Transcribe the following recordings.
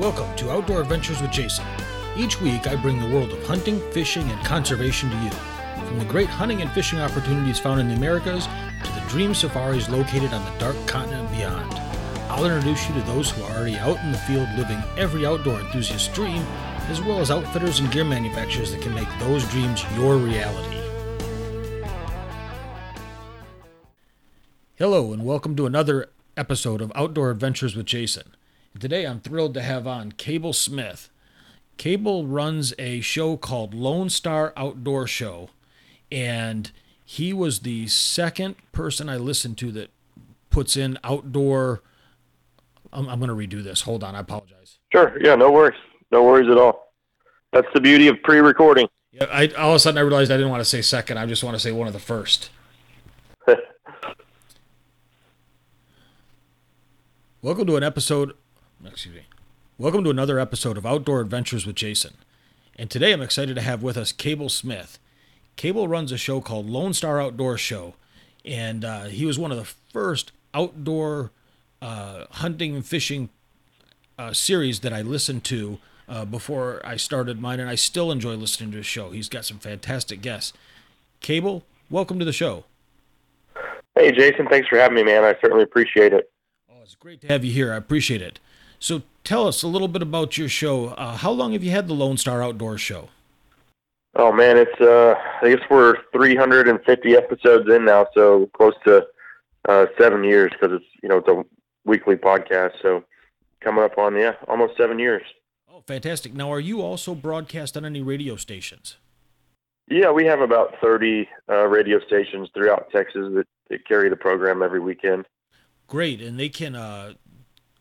Welcome to Outdoor Adventures with Jason. Each week, I bring the world of hunting, fishing, and conservation to you. From the great hunting and fishing opportunities found in the Americas to the dream safaris located on the dark continent beyond, I'll introduce you to those who are already out in the field living every outdoor enthusiast's dream, as well as outfitters and gear manufacturers that can make those dreams your reality. Hello, and welcome to another episode of Outdoor Adventures with Jason. Today I'm thrilled to have on Cable Smith. Cable runs a show called Lone Star Outdoor Show, and he was the second person I listened to that puts in outdoor. I'm, I'm going to redo this. Hold on, I apologize. Sure. Yeah, no worries. No worries at all. That's the beauty of pre-recording. Yeah, I all of a sudden I realized I didn't want to say second. I just want to say one of the first. Welcome to an episode excuse me. Welcome to another episode of Outdoor Adventures with Jason. And today I'm excited to have with us Cable Smith. Cable runs a show called Lone Star Outdoor Show, and uh, he was one of the first outdoor uh, hunting and fishing uh, series that I listened to uh, before I started mine, and I still enjoy listening to his show. He's got some fantastic guests. Cable, welcome to the show. Hey, Jason, thanks for having me, man. I certainly appreciate it. Oh, it's great to have you here. I appreciate it. So tell us a little bit about your show. Uh, how long have you had the Lone Star Outdoor Show? Oh man, it's uh, I guess we're 350 episodes in now, so close to uh, seven years because it's you know it's a weekly podcast. So coming up on yeah, almost seven years. Oh, fantastic! Now, are you also broadcast on any radio stations? Yeah, we have about 30 uh, radio stations throughout Texas that, that, carry the program every weekend. Great, and they can uh,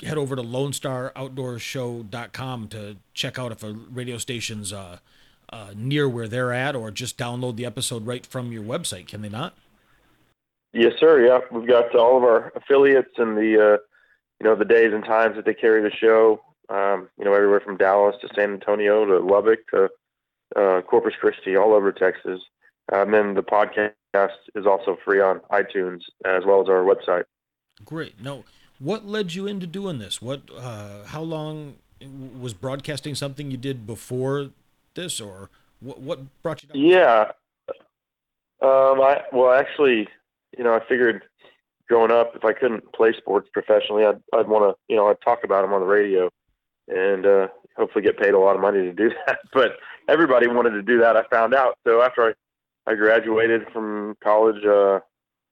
head over to LoneStarOutdoorShow.com to check out if a radio station's uh, uh, near where they're at, or just download the episode right from your website. Can they not? Yes, sir. Yeah, we've got all of our affiliates and the uh, you know the days and times that they carry the show. Um, you know, everywhere from Dallas to San Antonio to Lubbock to uh, Corpus Christi, all over Texas. and then the podcast is also free on iTunes as well as our website. Great. No, what led you into doing this? What, uh, how long was broadcasting something you did before this, or what? What brought you? Down? Yeah. Um. I well, actually, you know, I figured growing up, if I couldn't play sports professionally, I'd I'd want to, you know, I'd talk about them on the radio, and uh, hopefully get paid a lot of money to do that. But everybody wanted to do that. I found out. So after I I graduated from college, uh,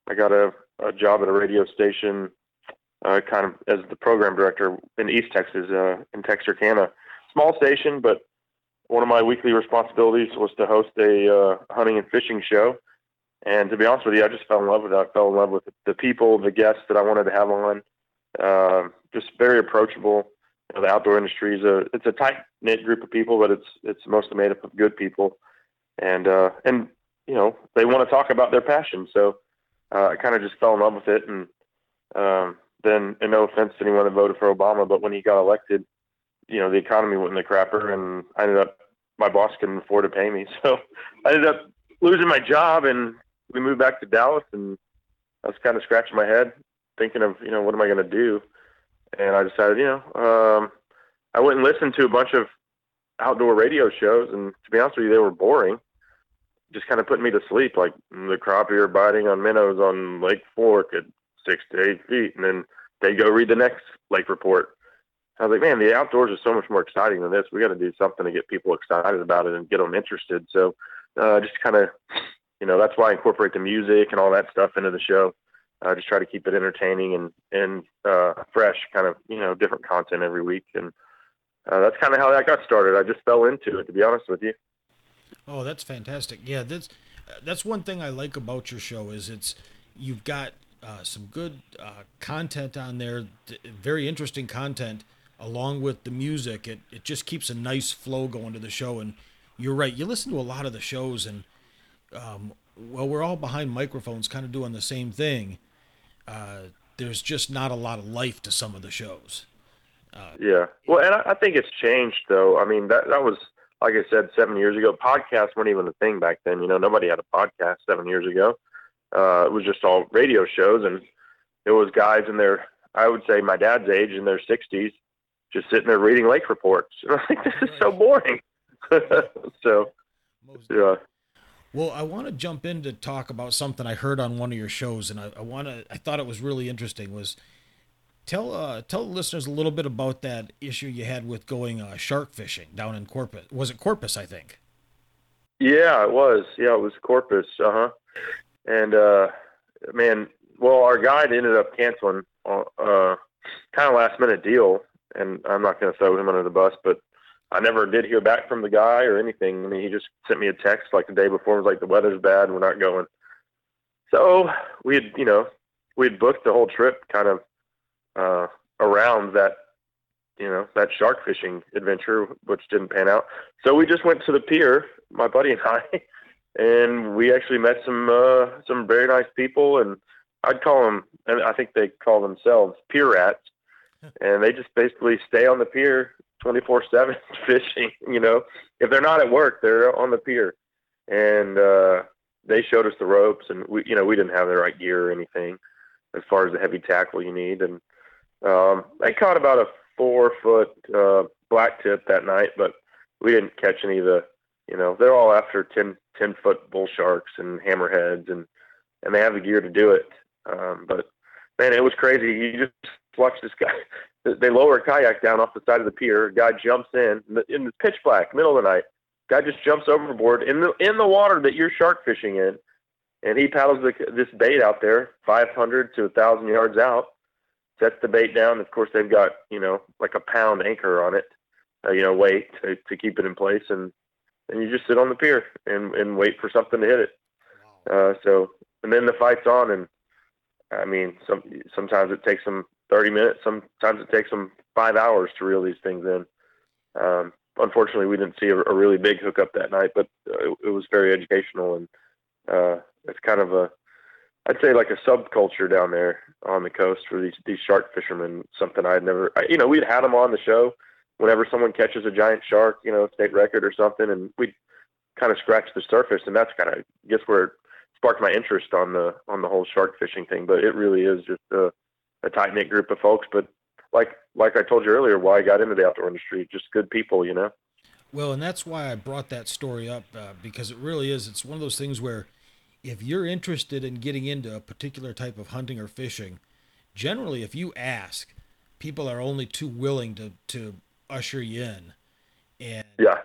I got a, a job at a radio station uh, kind of as the program director in East Texas, uh, in Texarkana. Small station, but one of my weekly responsibilities was to host a uh, hunting and fishing show. And to be honest with you, I just fell in love with it. I fell in love with the people, the guests that I wanted to have on. Uh, just very approachable. You know, the outdoor industry is a it's a tight knit group of people, but it's it's mostly made up of good people, and uh, and you know they want to talk about their passion. So uh, I kind of just fell in love with it, and um, then, and no offense to anyone that voted for Obama, but when he got elected, you know, the economy went in the crapper, and I ended up, my boss couldn't afford to pay me, so I ended up losing my job, and we moved back to Dallas, and I was kind of scratching my head, thinking of, you know, what am I going to do? And I decided, you know, um, I went and listened to a bunch of outdoor radio shows, and to be honest with you, they were boring. Just kind of putting me to sleep, like the crappie are biting on minnows on Lake Fork at six to eight feet, and then they go read the next lake report. I was like, man, the outdoors is so much more exciting than this. We got to do something to get people excited about it and get them interested. So, uh, just kind of, you know, that's why I incorporate the music and all that stuff into the show. I uh, just try to keep it entertaining and and uh, fresh, kind of, you know, different content every week. And uh, that's kind of how that got started. I just fell into it, to be honest with you. Oh, that's fantastic. Yeah, that's that's one thing I like about your show is it's you've got uh, some good uh, content on there, very interesting content along with the music. It, it just keeps a nice flow going to the show. And you're right, you listen to a lot of the shows, and um, well, we're all behind microphones, kind of doing the same thing. Uh, there's just not a lot of life to some of the shows. Uh, yeah, well, and I, I think it's changed though. I mean, that that was like I said seven years ago. Podcasts weren't even a thing back then. You know, nobody had a podcast seven years ago uh, it was just all radio shows, and it was guys in their, I would say, my dad's age in their 60s, just sitting there reading lake reports. And I'm like, this is so boring. so, yeah. Well, I want to jump in to talk about something I heard on one of your shows, and I, I want to. I thought it was really interesting. Was tell uh, tell the listeners a little bit about that issue you had with going uh, shark fishing down in Corpus. Was it Corpus? I think. Yeah, it was. Yeah, it was Corpus. Uh huh. And uh, man, well, our guide ended up canceling. A uh, kind of last minute deal, and I'm not going to throw him under the bus, but I never did hear back from the guy or anything. I mean, he just sent me a text like the day before. It was like the weather's bad, we're not going. So we had, you know, we had booked the whole trip kind of uh, around that, you know, that shark fishing adventure, which didn't pan out. So we just went to the pier, my buddy and I, and we actually met some uh, some very nice people, and I'd call them, and I think they call themselves pier rats, and they just basically stay on the pier 24 seven fishing. You know, if they're not at work, they're on the pier, and uh, they showed us the ropes, and we, you know, we didn't have the right gear or anything as far as the heavy tackle you need, and um, I caught about a four foot uh, black tip that night, but we didn't catch any of the, you know, they're all after 10, 10 foot bull sharks and hammerheads, and and they have the gear to do it. Um, but man, it was crazy. You just watch this guy. They lower a kayak down off the side of the pier. A Guy jumps in in the pitch black, middle of the night. Guy just jumps overboard in the in the water that you're shark fishing in, and he paddles the, this bait out there, 500 to a thousand yards out. Sets the bait down. Of course, they've got you know like a pound anchor on it, uh, you know, weight to, to keep it in place, and and you just sit on the pier and and wait for something to hit it. Uh, so and then the fight's on, and I mean, some sometimes it takes them 30 minutes. Sometimes it takes them five hours to reel these things in. Um, unfortunately, we didn't see a, a, really big hookup that night, but uh, it, it, was very educational, and uh, it's kind of a, I'd say like a subculture down there on the coast for these these shark fishermen. Something I'd never, I, you know, we'd had them on the show whenever someone catches a giant shark, you know, state record or something, and we'd kind of scratch the surface, and that's kind of, I guess, where it sparked my interest on the on the whole shark fishing thing. But it really is just a, a tight knit group of folks. But like like I told you earlier, why I got into the outdoor industry, just good people, you know. Well, and that's why I brought that story up uh, because it really is. It's one of those things where if you're interested in getting into a particular type of hunting or fishing, generally, if you ask, people are only too willing to to usher you in. And yeah,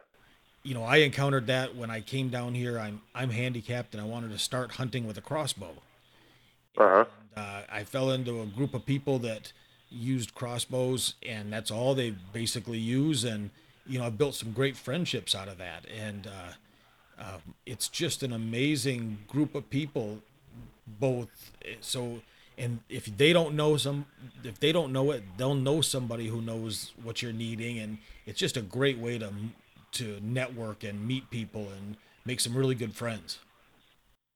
you know, I encountered that when I came down here. I'm I'm handicapped and I wanted to start hunting with a crossbow. Uh-huh. And, uh, I fell into a group of people that used crossbows, and that's all they basically use. And you know, I've built some great friendships out of that. And uh, uh, it's just an amazing group of people. Both so, and if they don't know some, if they don't know it, they'll know somebody who knows what you're needing, and it's just a great way to to network and meet people and make some really good friends.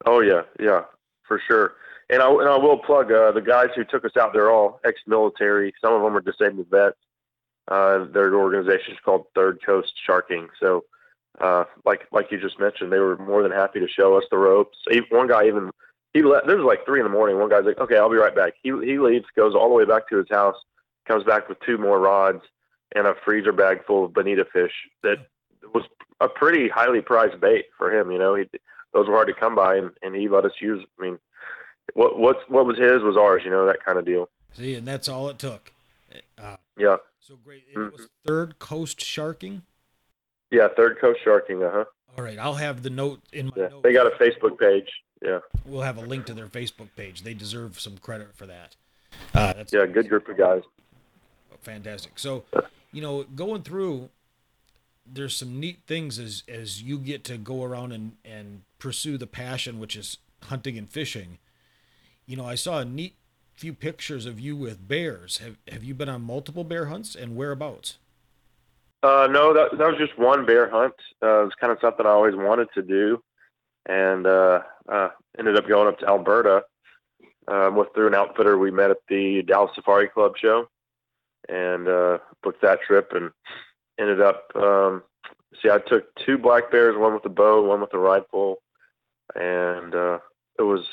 Oh yeah, yeah, for sure. And I and I will plug uh, the guys who took us out. They're all ex-military. Some of them are disabled vets. Uh, their organization is called Third Coast Sharking. So, uh, like like you just mentioned, they were more than happy to show us the ropes. One guy even he let. This was like three in the morning. One guy's like, "Okay, I'll be right back." He he leaves, goes all the way back to his house, comes back with two more rods and a freezer bag full of bonito fish that was a pretty highly prized bait for him. You know, he, those were hard to come by, and, and he let us use. I mean, what what's what was his was ours. You know, that kind of deal. See, and that's all it took. Uh, yeah. So great. It mm-hmm. was Third Coast Sharking. Yeah, Third Coast Sharking. Uh huh. All right, I'll have the note in my. Yeah, notes. they got a Facebook page. Yeah. We'll have a link to their Facebook page. They deserve some credit for that. Uh, that's yeah, good group of guys. Fantastic. So, you know, going through there's some neat things as as you get to go around and and pursue the passion which is hunting and fishing you know i saw a neat few pictures of you with bears have have you been on multiple bear hunts and whereabouts uh no that that was just one bear hunt uh it was kind of something i always wanted to do and uh uh ended up going up to alberta um, with through an outfitter we met at the dallas safari club show and uh booked that trip and ended up um, see I took two black bears, one with a bow, one with a rifle, and uh, it was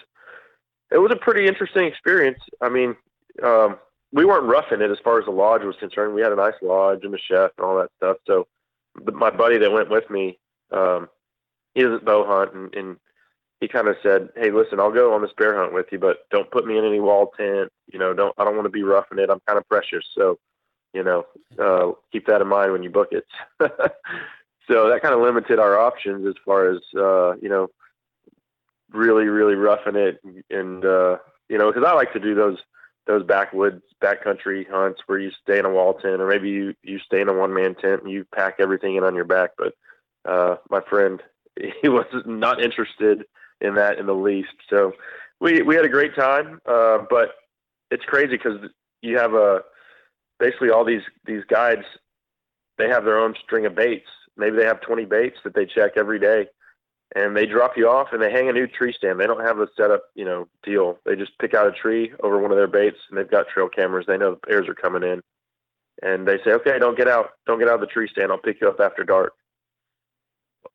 it was a pretty interesting experience. I mean, um, we weren't roughing it as far as the lodge was concerned. We had a nice lodge and a chef and all that stuff. So my buddy that went with me, um, he doesn't bow hunt, and, and he kind of said, "Hey, listen, I'll go on this bear hunt with you, but don't put me in any wall tent. You know, don't I don't want to be roughing it. I'm kind of precious, so you know, uh, keep that in mind when you book it." so that kind of limited our options as far as uh, you know, really, really roughing it, and uh, you know, because I like to do those those backwoods, backcountry hunts where you stay in a wall tent, or maybe you you stay in a one man tent and you pack everything in on your back. But uh, my friend, he was not interested in that in the least. So we we had a great time, uh, but it's crazy because you have a basically all these these guides. They have their own string of baits. Maybe they have 20 baits that they check every day, and they drop you off and they hang a new tree stand. They don't have a setup, you know, deal. They just pick out a tree over one of their baits, and they've got trail cameras. They know the bears are coming in, and they say, "Okay, don't get out, don't get out of the tree stand. I'll pick you up after dark."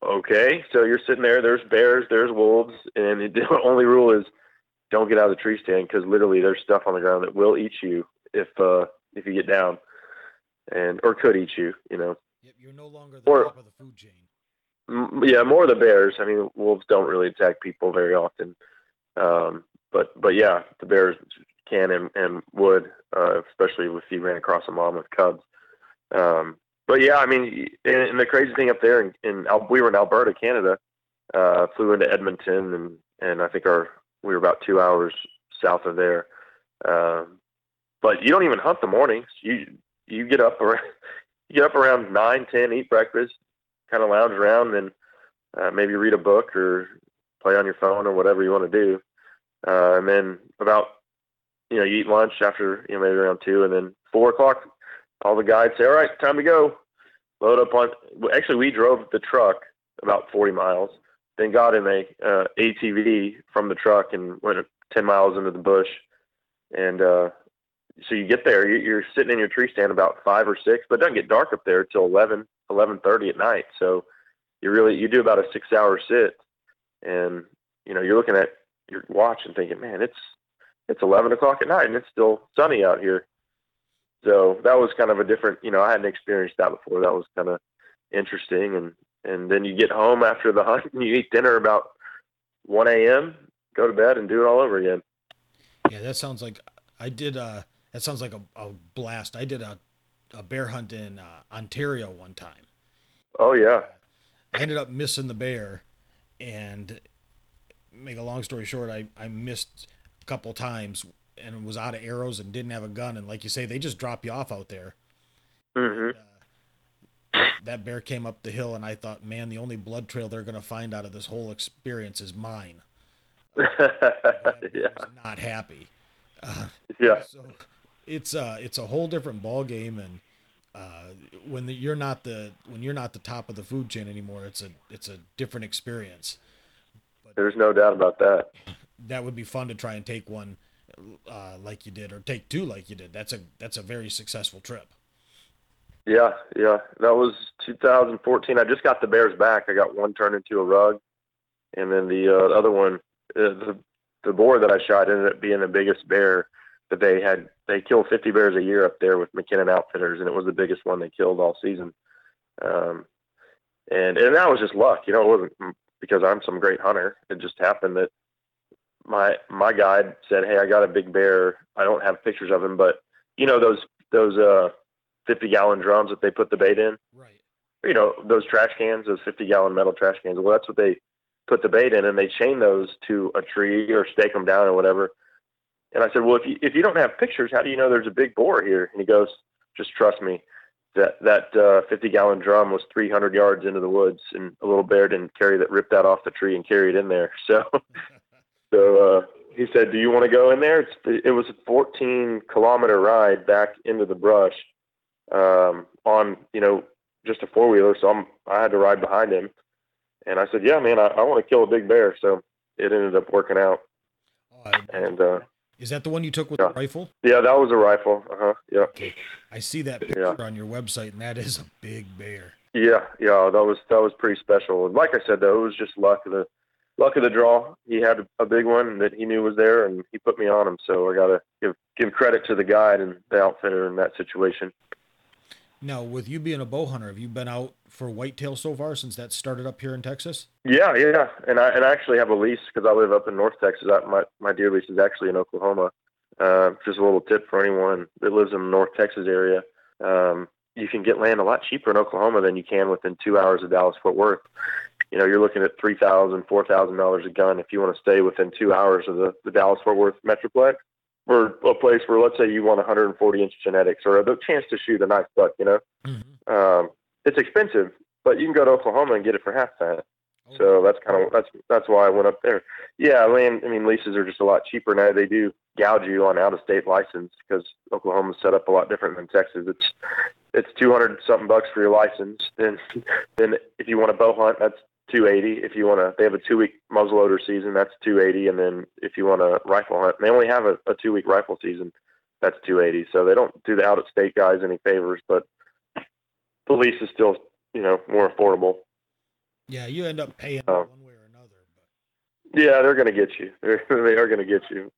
Okay, so you're sitting there. There's bears, there's wolves, and the only rule is don't get out of the tree stand because literally there's stuff on the ground that will eat you if uh, if you get down, and or could eat you. You know. Yep, you're no longer the or, top of the food chain. Yeah, more the bears. I mean, wolves don't really attack people very often, um, but but yeah, the bears can and, and would, uh, especially if you ran across a mom with cubs. Um, but yeah, I mean, and, and the crazy thing up there in, in we were in Alberta, Canada, uh, flew into Edmonton, and and I think our we were about two hours south of there. Um, but you don't even hunt the mornings. You you get up around you get up around nine, ten, eat breakfast, kind of lounge around, and uh, maybe read a book or play on your phone or whatever you want to do. Uh, and then about you know you eat lunch after you know maybe around two, and then four o'clock all the guides say, all right, time to go. Load up on. Actually, we drove the truck about 40 miles, then got in a uh, ATV from the truck and went 10 miles into the bush. And uh, so you get there, you're sitting in your tree stand about five or six, but it doesn't get dark up there till 11, 11:30 at night. So you really you do about a six hour sit, and you know you're looking at your watch and thinking, man, it's it's 11 o'clock at night and it's still sunny out here. So that was kind of a different, you know, I hadn't experienced that before. That was kind of interesting. And, and then you get home after the hunt and you eat dinner about 1 a.m., go to bed and do it all over again. Yeah, that sounds like I did. Uh, that sounds like a, a blast. I did a, a bear hunt in uh, Ontario one time. Oh yeah. I ended up missing the bear, and make a long story short, I I missed a couple times and was out of arrows and didn't have a gun, and like you say, they just drop you off out there. Mm-hmm. Uh, that bear came up the hill, and I thought, man, the only blood trail they're going to find out of this whole experience is mine. yeah. Not happy. Uh, yeah. So it's uh it's a whole different ball game, and uh, when the, you're not the when you're not the top of the food chain anymore, it's a it's a different experience. But There's no doubt about that. That would be fun to try and take one uh, like you did, or take two like you did. That's a that's a very successful trip. Yeah, yeah, that was 2014. I just got the bears back. I got one turned into a rug, and then the uh, other one, uh, the the boar that I shot ended up being the biggest bear that they had. They kill 50 bears a year up there with McKinnon Outfitters, and it was the biggest one they killed all season. Um, and and that was just luck, you know. It wasn't because I'm some great hunter. It just happened that my my guide said, "Hey, I got a big bear. I don't have pictures of him, but you know those those uh 50 gallon drums that they put the bait in, right? You know those trash cans, those 50 gallon metal trash cans. Well, that's what they put the bait in, and they chain those to a tree or stake them down or whatever. And I said, "Well, if you if you don't have pictures, how do you know there's a big boar here?" And he goes, "Just trust me." That that uh, 50 gallon drum was 300 yards into the woods, and a little bear didn't carry that, ripped that off the tree and carry it in there. So So uh, he said, "Do you want to go in there?" It's, it was a 14 kilometer ride back into the brush um, on you know just a four wheeler. So I'm, I had to ride behind him, and I said, "Yeah, man, I, I want to kill a big bear." So it ended up working out. Oh, and uh, is that the one you took with yeah. the rifle? Yeah, that was a rifle. Uh huh. Yeah. Okay. I see that picture yeah. on your website, and that is a big bear. Yeah, yeah, that was that was pretty special. And like I said, though, it was just luck. The luck of the draw. He had a big one that he knew was there, and he put me on him. So I got to give give credit to the guide and the outfitter in that situation. Now, with you being a bow hunter, have you been out for whitetail so far since that started up here in Texas? Yeah, yeah, and I and I actually have a lease because I live up in North Texas. I, my my deer lease is actually in Oklahoma. Uh, just a little tip for anyone that lives in the North Texas area. Um, you can get land a lot cheaper in Oklahoma than you can within two hours of Dallas Fort Worth. You know, you're looking at three thousand, four thousand dollars a gun if you want to stay within two hours of the, the Dallas Fort Worth Metroplex for a place where, let's say, you want 140 inch genetics or the chance to shoot a nice buck. You know, mm-hmm. um, it's expensive, but you can go to Oklahoma and get it for half that. Oh. So that's kind of that's that's why I went up there. Yeah, land. I mean, leases are just a lot cheaper now. They do gouge you on out of state license because Oklahoma's set up a lot different than Texas. It's it's two hundred something bucks for your license. Then then if you want to bow hunt, that's two eighty. If you want to, they have a two week muzzleloader season. That's two eighty. And then if you want to rifle hunt, they only have a, a two week rifle season. That's two eighty. So they don't do the out of state guys any favors, but the lease is still you know more affordable. Yeah, you end up paying uh, one way or another. But... Yeah, they're going to get you. They're, they are going to get you.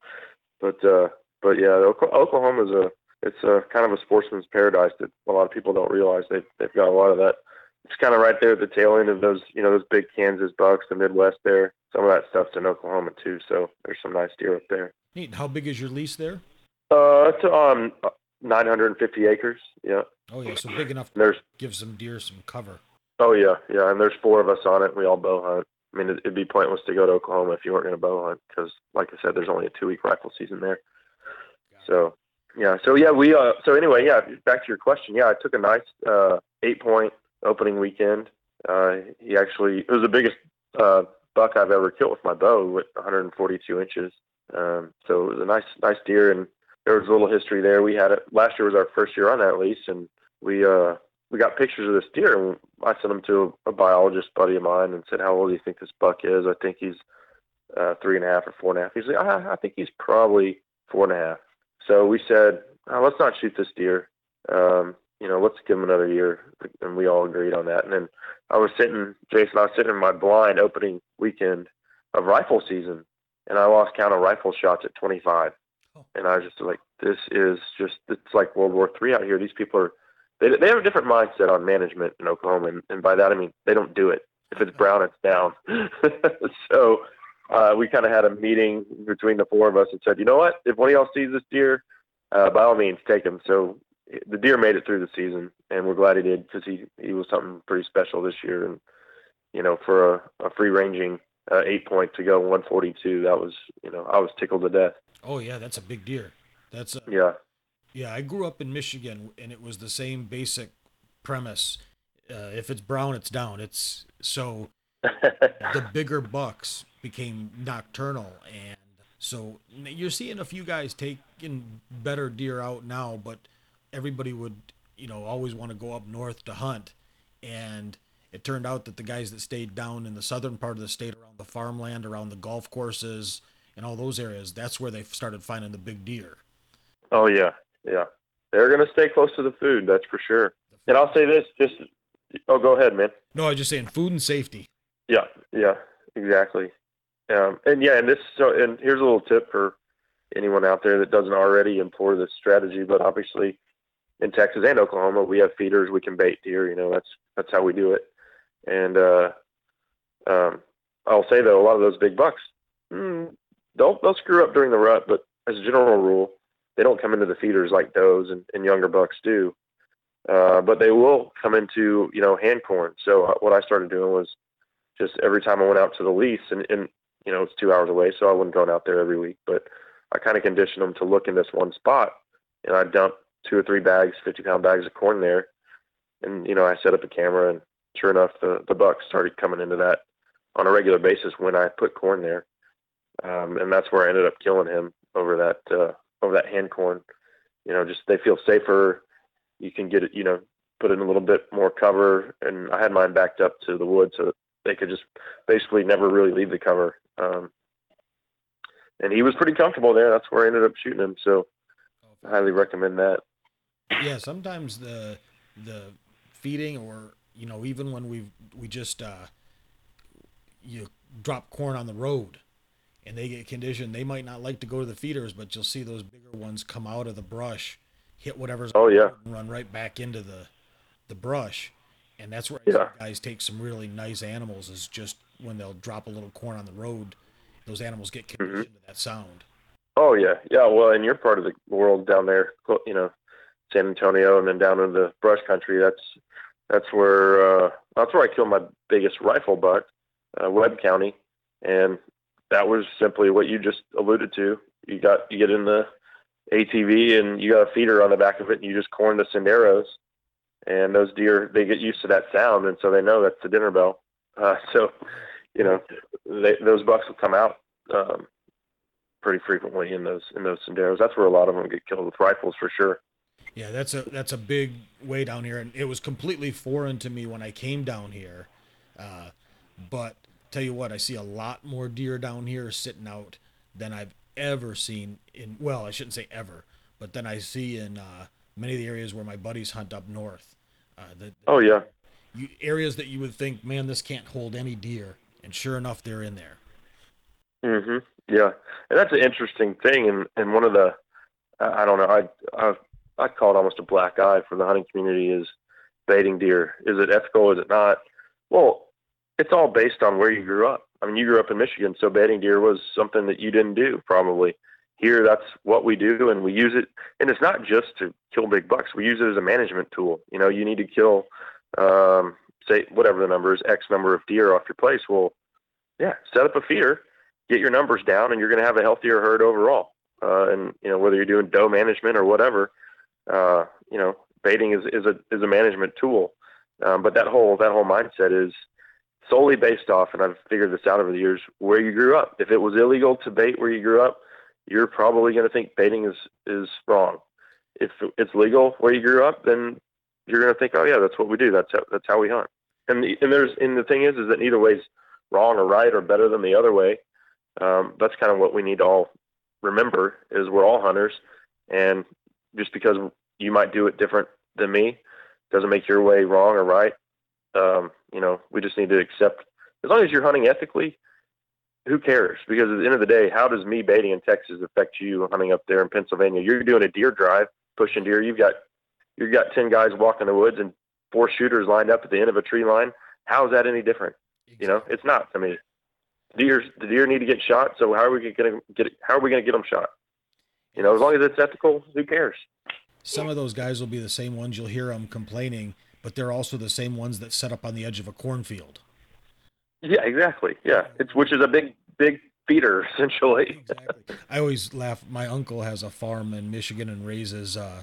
But uh, but yeah, Oklahoma is a it's a kind of a sportsman's paradise that a lot of people don't realize. They've they've got a lot of that. It's kind of right there at the tail end of those you know those big Kansas bucks, the Midwest there. Some of that stuff's in Oklahoma too. So there's some nice deer up there. Neat. How big is your lease there? Uh, it's um 950 acres. Yeah. Oh yeah, so big enough to there's, give some deer some cover. Oh yeah, yeah, and there's four of us on it. We all bow hunt. I mean, it'd be pointless to go to Oklahoma if you weren't going to bow hunt because, like I said, there's only a two week rifle season there. So yeah, so yeah, we uh, so anyway, yeah, back to your question. Yeah, I took a nice uh, eight point opening weekend. Uh, he actually it was the biggest uh, buck I've ever killed with my bow, with 142 inches. Um, so it was a nice nice deer, and there was a little history there. We had it last year was our first year on that lease, and we uh we got pictures of this deer, and I sent them to a, a biologist buddy of mine and said, "How old do you think this buck is?" I think he's uh, three and a half or four and a half. He's like, I, I think he's probably four and a half. So we said, oh, let's not shoot this deer. Um, you know, let's give him another year. And we all agreed on that. And then I was sitting, Jason, I was sitting in my blind opening weekend of rifle season, and I lost count of rifle shots at 25. Oh. And I was just like, this is just, it's like World War Three out here. These people are, they, they have a different mindset on management in Oklahoma. And, and by that, I mean, they don't do it. If it's brown, it's down. so uh, we kind of had a meeting between the four of us and said, you know what? If one of y'all sees this deer, uh, by all means, take him. So the deer made it through the season, and we're glad he did because he he was something pretty special this year. And you know, for a, a free ranging uh, eight point to go 142, that was you know I was tickled to death. Oh yeah, that's a big deer. That's a, yeah. Yeah, I grew up in Michigan, and it was the same basic premise. Uh, if it's brown, it's down. It's so the bigger bucks became nocturnal and so you're seeing a few guys taking better deer out now but everybody would you know always want to go up north to hunt. And it turned out that the guys that stayed down in the southern part of the state around the farmland around the golf courses and all those areas that's where they started finding the big deer. Oh yeah. Yeah. They're going to stay close to the food that's for sure. And i'll say this just oh go ahead man. No i was just saying food and safety. Yeah, yeah, exactly. Um, and yeah, and this so and here's a little tip for anyone out there that doesn't already employ this strategy. But obviously, in Texas and Oklahoma, we have feeders. We can bait deer. You know, that's that's how we do it. And uh, um, I'll say though, a lot of those big bucks, mm, they'll they'll screw up during the rut. But as a general rule, they don't come into the feeders like does and, and younger bucks do. Uh, but they will come into you know hand corn. So uh, what I started doing was just every time I went out to the lease, and, and you know it's two hours away, so I wasn't going out there every week, but I kind of conditioned them to look in this one spot, and I dumped two or three bags, fifty pound bags of corn there, and you know I set up a camera, and sure enough, the the bucks started coming into that on a regular basis when I put corn there, um, and that's where I ended up killing him over that uh, over that hand corn. You know, just they feel safer. You can get it, you know, put in a little bit more cover, and I had mine backed up to the wood so they could just basically never really leave the cover. Um, and he was pretty comfortable there. That's where I ended up shooting him. So I highly recommend that. Yeah, sometimes the the feeding or you know even when we we just uh, you drop corn on the road and they get conditioned. They might not like to go to the feeders, but you'll see those bigger ones come out of the brush, hit whatever's oh yeah, and run right back into the the brush. And that's where Yeah. guys take some really nice animals is just when they'll drop a little corn on the road, those animals get Mm-hmm. conditioned to that sound. oh yeah, yeah. Well, in your part of the world down there, you know, San Antonio, and then down in the brush country, that's that's where uh, that's where I killed my biggest rifle buck, uh, Webb County, and that was simply what you just alluded to. You got you get in the ATV and you got a feeder on the back of it, and you just corn the senderos, and those deer they get used to that sound, and so they know that's the dinner bell. Uh, so, you know, they, those bucks will come out um, pretty frequently in those in those senderos. That's where a lot of them get killed with rifles for sure. Yeah, that's a that's a big way down here, and it was completely foreign to me when I came down here. Uh, but tell you what, I see a lot more deer down here sitting out than I've ever seen in. Well, I shouldn't say ever, but then I see in uh, many of the areas where my buddies hunt up north. Uh, the, Oh yeah, you, areas that you would think, man, this can't hold any deer, and sure enough, they're in there. hmm Yeah, and that's an interesting thing. And and one of the, I I don't know, I I I call it almost a black eye for the hunting community is baiting deer. Is it ethical? Is it not? Well, it's all based on where you grew up. I mean, you grew up in Michigan, so baiting deer was something that you didn't do probably. Here, that's what we do, and we use it. And it's not just to kill big bucks. We use it as a management tool. You know, you need to kill, um, say whatever the number is, X number of deer off your place. Well, yeah, set up a feeder, get your numbers down, and you're going to have a healthier herd overall. Uh, and you know, whether you're doing doe management or whatever, uh, you know, baiting is, is a is a management tool. Um, but that whole that whole mindset is solely based off, and I've figured this out over the years, where you grew up. If it was illegal to bait where you grew up, you're probably going to think baiting is is wrong. If it's legal where you grew up, then you're going to think, oh yeah, that's what we do. That's how, that's how we hunt. And the, and there's and the thing is, is that neither way's wrong or right or better than the other way. Um, that's kind of what we need to all remember is we're all hunters, and just because you might do it different than me doesn't make your way wrong or right. Um, you know, we just need to accept as long as you're hunting ethically. Who cares? Because at the end of the day, how does me baiting in Texas affect you hunting up there in Pennsylvania? You're doing a deer drive, pushing deer. You've got you've got ten guys walking the woods and four shooters lined up at the end of a tree line. How is that any different? You know, it's not to me. Deer, the deer need to get shot. So how are we going to get? How are we going to get them shot? You know, as long as it's ethical, who cares? Some of those guys will be the same ones you'll hear them complaining, but they're also the same ones that set up on the edge of a cornfield. Yeah, exactly. Yeah, it's which is a big, big feeder essentially. Exactly. I always laugh. My uncle has a farm in Michigan and raises uh,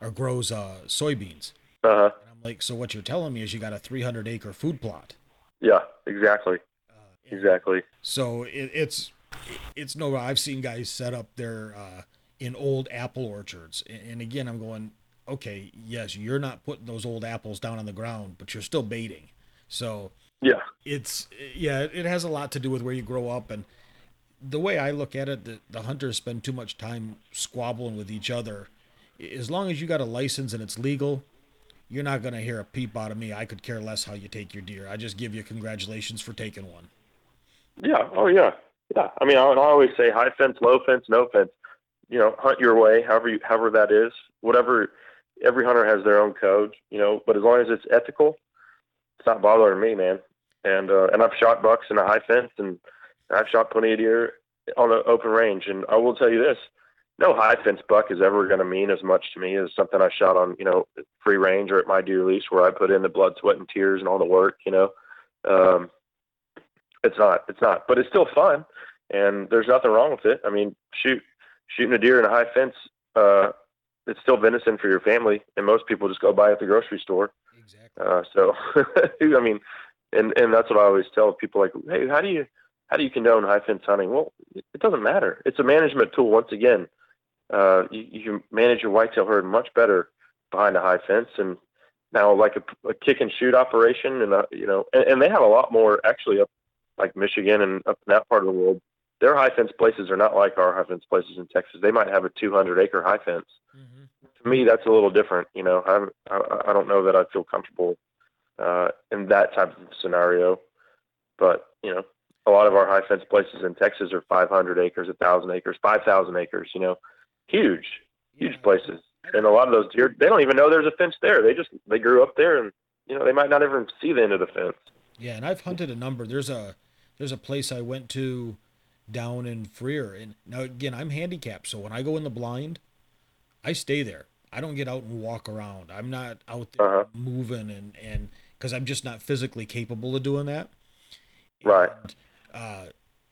or grows uh, soybeans. Uh huh. And I'm like, so what you're telling me is you got a 300 acre food plot. Yeah, exactly. Uh, Exactly. So it, it's it's no. I've seen guys set up their uh, in old apple orchards, and, again, I'm going, okay, yes, you're not putting those old apples down on the ground, but you're still baiting. So Yeah. it's yeah, it has a lot to do with where you grow up and the way I look at it. The, the hunters spend too much time squabbling with each other. As long as you got a license and it's legal, you're not going to hear a peep out of me. I could care less how you take your deer. I just give you congratulations for taking one. Yeah. Oh, yeah. Yeah. I mean, I, I always say high fence, low fence, no fence. You know, hunt your way, however you, however that is. Whatever. Every hunter has their own code. You know, but as long as it's ethical, it's not bothering me, man. And uh, and I've shot bucks in a high fence, and I've shot plenty of deer on the open range. And I will tell you this: no high fence buck is ever going to mean as much to me as something I shot on, you know, free range or at my deer lease, where I put in the blood, sweat, and tears and all the work. You know, um, it's not. It's not. But it's still fun, and there's nothing wrong with it. I mean, shoot, shooting a deer in a high fence. Uh, it's still venison for your family, and most people just go buy it at the grocery store. Exactly. Uh, so, I mean, and and that's what I always tell people. Like, hey, how do you how do you condone high fence hunting? Well, it, it doesn't matter. It's a management tool. Once again, uh, you, you can manage your whitetail herd much better behind a high fence, and now like a, a kick and shoot operation, and uh, you know, and, and they have a lot more actually up like Michigan and up in that part of the world. Their high fence places are not like our high fence places in Texas. They might have a 200 acre high fence Mm-hmm. to me that's a little different you know I'm, i i don't know that i feel comfortable uh in that type of scenario but you know a lot of our high fence places in Texas are 500 acres, 1,000 acres, 5,000 acres. You know, huge, huge Yeah. places. And a lot of those deer, they don't even know there's a fence there. They just they grew up there, and you know they might not even see the end of the fence. Yeah, and I've hunted a number. There's a there's a place I went to down in Freer, and now again I'm handicapped, so when I go in the blind, I stay there. I don't get out and walk around. I'm not out there Uh-huh. moving and and because I'm just not physically capable of doing that. Right. And, uh,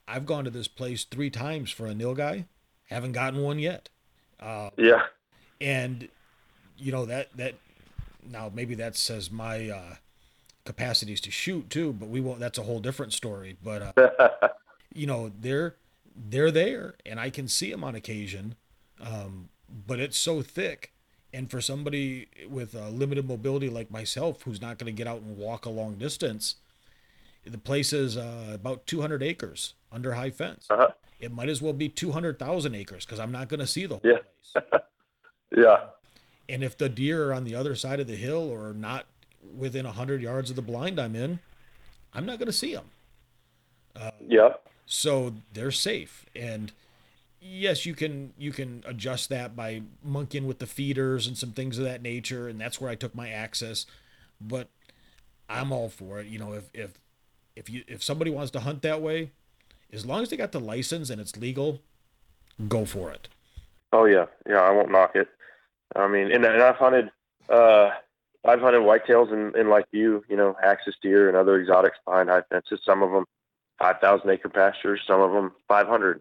I've gone to this place three times for a nilgai, haven't gotten one yet. Uh, Yeah, and you know that that now maybe that says my uh capacities to shoot too but we won't that's a whole different story but uh you know they're they're there and i can see them on occasion um but it's so thick and for somebody with uh, limited mobility like myself who's not going to get out and walk a long distance the place is uh, about 200 acres under high fence uh-huh. it might as well be 200,000 acres because i'm not going to see the whole Yeah. place yeah, and if the deer are on the other side of the hill or not within 100 yards of the blind I'm in, I'm not going to see them. yeah, So they're safe. And yes, you can you can adjust that by monkeying with the feeders and some things of that nature and that's where I took my axis. But I'm all for it. You know, if if if you if somebody wants to hunt that way, as long as they got the license and it's legal, go for it. Oh yeah, yeah. I won't knock it. I mean, and, and I've hunted, uh, I've hunted whitetails and, and like you, you know, axis deer and other exotics behind high fences. Some of them five thousand acre pastures, some of them five hundred.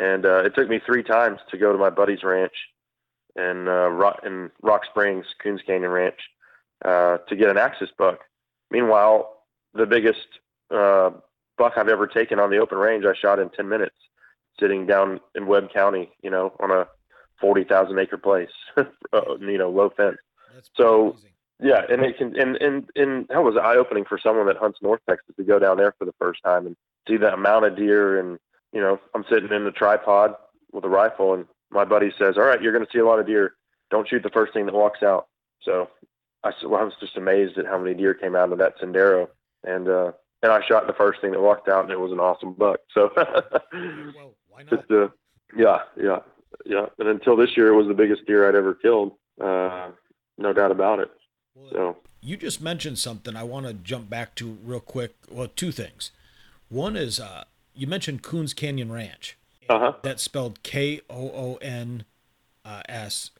And uh, it took me three times to go to my buddy's ranch in uh, Rock, in Rock Springs, Koons Canyon Ranch, uh, to get an axis buck. Meanwhile, the biggest uh, buck I've ever taken on the open range, I shot in ten minutes, sitting down in Webb County, you know, on a forty thousand acre place, uh, you know, low fence. That's So- amazing. Yeah, and it can and and and that was eye opening for someone that hunts North Texas to go down there for the first time and see the amount of deer. And you know, I'm sitting in the tripod with a rifle, and my buddy says, "All right, you're going to see a lot of deer. Don't shoot the first thing that walks out." So I, well, I was just amazed at how many deer came out of that sendero, and uh, and I shot the first thing that walked out, and it was an awesome buck. So Well, why not? just uh, yeah, yeah, yeah. And until this year, it was the biggest deer I'd ever killed. Uh, no doubt about it. Well, So. You just mentioned something I want to jump back to real quick. Well, two things. One is uh, you mentioned Koons Canyon Ranch. Uh huh. That's spelled K O O N uh,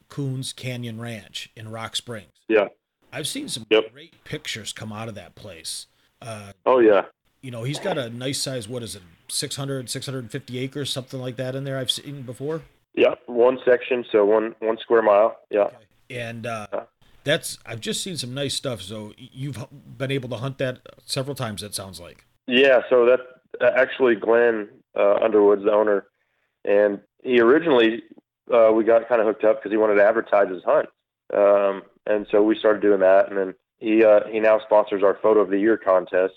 Koons Canyon Ranch in Rocksprings. Yeah. I've seen some Yep. great pictures come out of that place. Uh, Oh yeah. you know, he's got a nice size, what is it, 600, 650 acres, something like that in there I've seen before. Yeah. One section, so one one square mile. Yeah. And uh, Yeah. that's, I've just seen some nice stuff. So you've been able to hunt that several times, it sounds like. Yeah. So that uh, actually Glenn uh, Underwood's the owner, and he originally uh, we got kind of hooked up because he wanted to advertise his hunt, um, and so we started doing that, and then he uh, he now sponsors our photo of the year contest.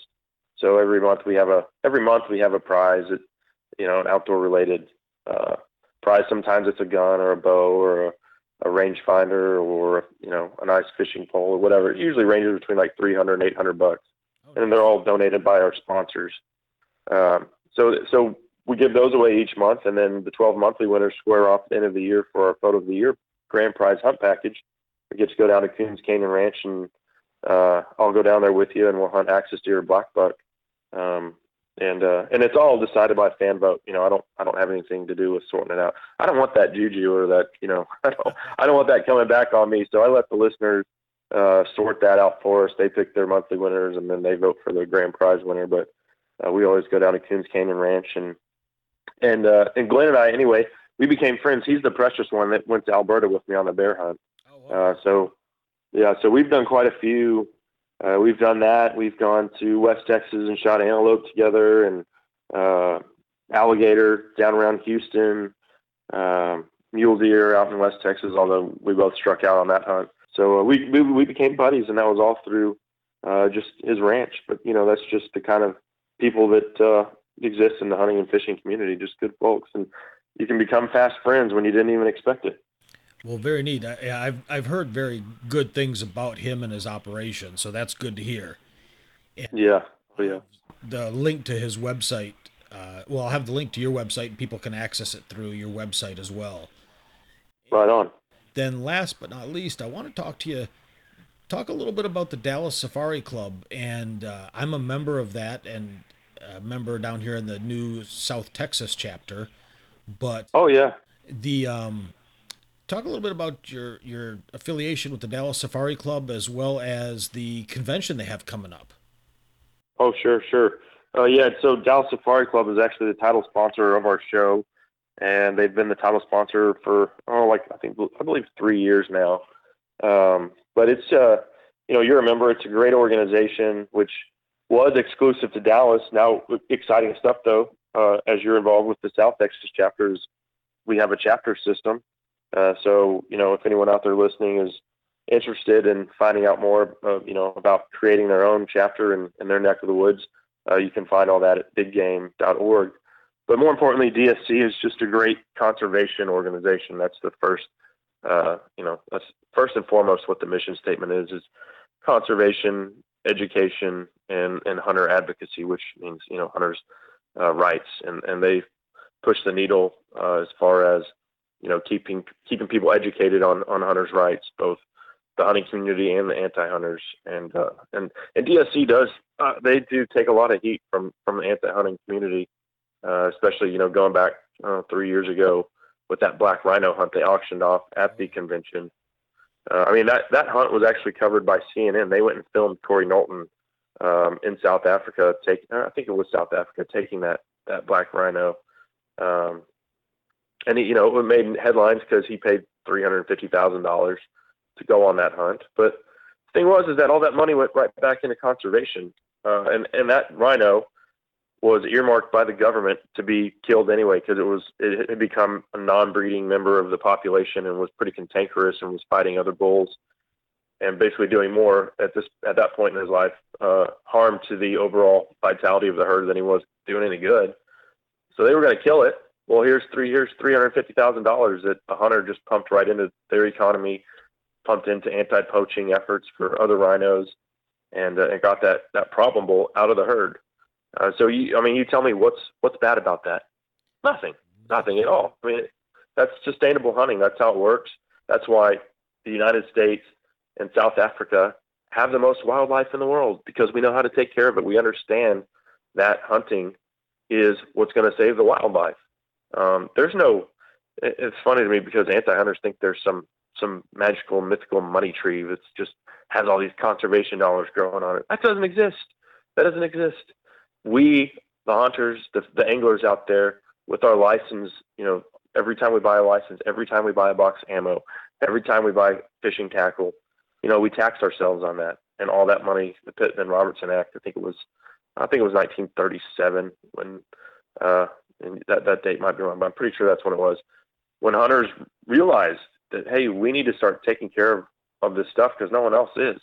So every month we have a every month we have a prize, it, you know, an outdoor related uh, prize. Sometimes it's a gun or a bow or a, a rangefinder or you know a nice fishing pole or whatever. It usually ranges between like 300 and 800 bucks and they're all donated by our sponsors. Um, so so we give those away each month, and then the 12 monthly winners square off at the end of the year for our photo of the year grand prize hunt package. We get to go down to Koons Canyon Ranch, and uh, I'll go down there with you, and we'll hunt axis deer, black buck, um, and uh, and it's all decided by fan vote. You know, I don't I don't have anything to do with sorting it out. I don't want that juju or that you know I don't I don't want that coming back on me. So I let the listeners uh, sort that out for us. They pick their monthly winners, and then they vote for the grand prize winner. But uh, we always go down to Koons Canyon Ranch, and and uh, and Glenn and I, anyway, we became friends. He's the precious one that went to Alberta with me on the bear hunt. Oh, wow. Uh, so yeah, so we've done quite a few. Uh, we've done that. We've gone to West Texas and shot antelope together, and uh, alligator down around Houston, um, mule deer out in West Texas. Although we both struck out on that hunt, so uh, we, we we became buddies, and that was all through uh, just his ranch. But you know, that's just the kind of people that uh, exist in the hunting and fishing community. Just good folks, and you can become fast friends when you didn't even expect it. Well, very neat. I, yeah, I've I've heard very good things about him and his operation, so that's good to hear. Yeah, oh, yeah. The link to his website Uh, well, I'll have the link to your website, and people can access it through your website as well. Right on. Then, last but not least, I want to talk to you, talk a little bit about the Dallas Safari Club, and uh, I'm a member of that, and a member down here in the new South Texas chapter. But oh yeah, the um, talk a little bit about your your affiliation with the Dallas Safari Club as well as the convention they have coming up. Oh sure, sure. Uh, yeah, so Dallas Safari Club is actually the title sponsor of our show, and they've been the title sponsor for oh, like I think I believe three years now. Um, but it's uh, you know, you're a member. It's a great organization, which was exclusive to Dallas. Now, exciting stuff though. Uh, as you're involved with the South Texas chapters, we have a chapter system. Uh, so, you know, if anyone out there listening is interested in finding out more, uh, you know, about creating their own chapter in, in their neck of the woods, uh, you can find all that at biggame.org. But more importantly, DSC is just a great conservation organization. That's the first, uh, you know, that's first and foremost what the mission statement is: is conservation, education, and and hunter advocacy, which means you know hunters' uh, rights, and and they push the needle uh, as far as you know keeping keeping people educated on on hunters' rights, both the hunting community and the anti-hunters, and uh, and and DSC does uh, they do take a lot of heat from from the anti-hunting community, uh, especially you know going back uh, three years ago with that black rhino hunt they auctioned off at the convention. Uh, I mean that that hunt was actually covered by CNN. They went and filmed Corey Knowlton um, in South Africa. Take I think it was South Africa taking that that black rhino. Um, and he, you know, it made headlines because he paid three hundred fifty thousand dollars to go on that hunt. But the thing was, is that all that money went right back into conservation, uh, and and that rhino was earmarked by the government to be killed anyway because it was it had become a non-breeding member of the population and was pretty cantankerous and was fighting other bulls and basically doing more at this at that point in his life uh, harm to the overall vitality of the herd than he was doing any good. So they were going to kill it. Well, here's three here's three hundred fifty thousand dollars that a hunter just pumped right into their economy, pumped into anti-poaching efforts for other rhinos, and uh, and got that that problem bull out of the herd. Uh, so you, I mean, you tell me what's what's bad about that? Nothing, nothing at all. I mean, that's sustainable hunting. That's how it works. That's why the United States and South Africa have the most wildlife in the world because we know how to take care of it. We understand that hunting is what's going to save the wildlife. Um, there's no. It's funny to me because anti-hunters think there's some some magical mythical money tree that's just has all these conservation dollars growing on it. That doesn't exist. That doesn't exist. We, the hunters, the, the anglers out there, with our license, you know, every time we buy a license, every time we buy a box of ammo, every time we buy fishing tackle, you know, we taxed ourselves on that and all that money. The Pittman Robertson Act, I think it was, I think it was 1937 when, uh, and that that date might be wrong, but I'm pretty sure that's when it was. When hunters realized that hey, we need to start taking care of of this stuff because no one else is.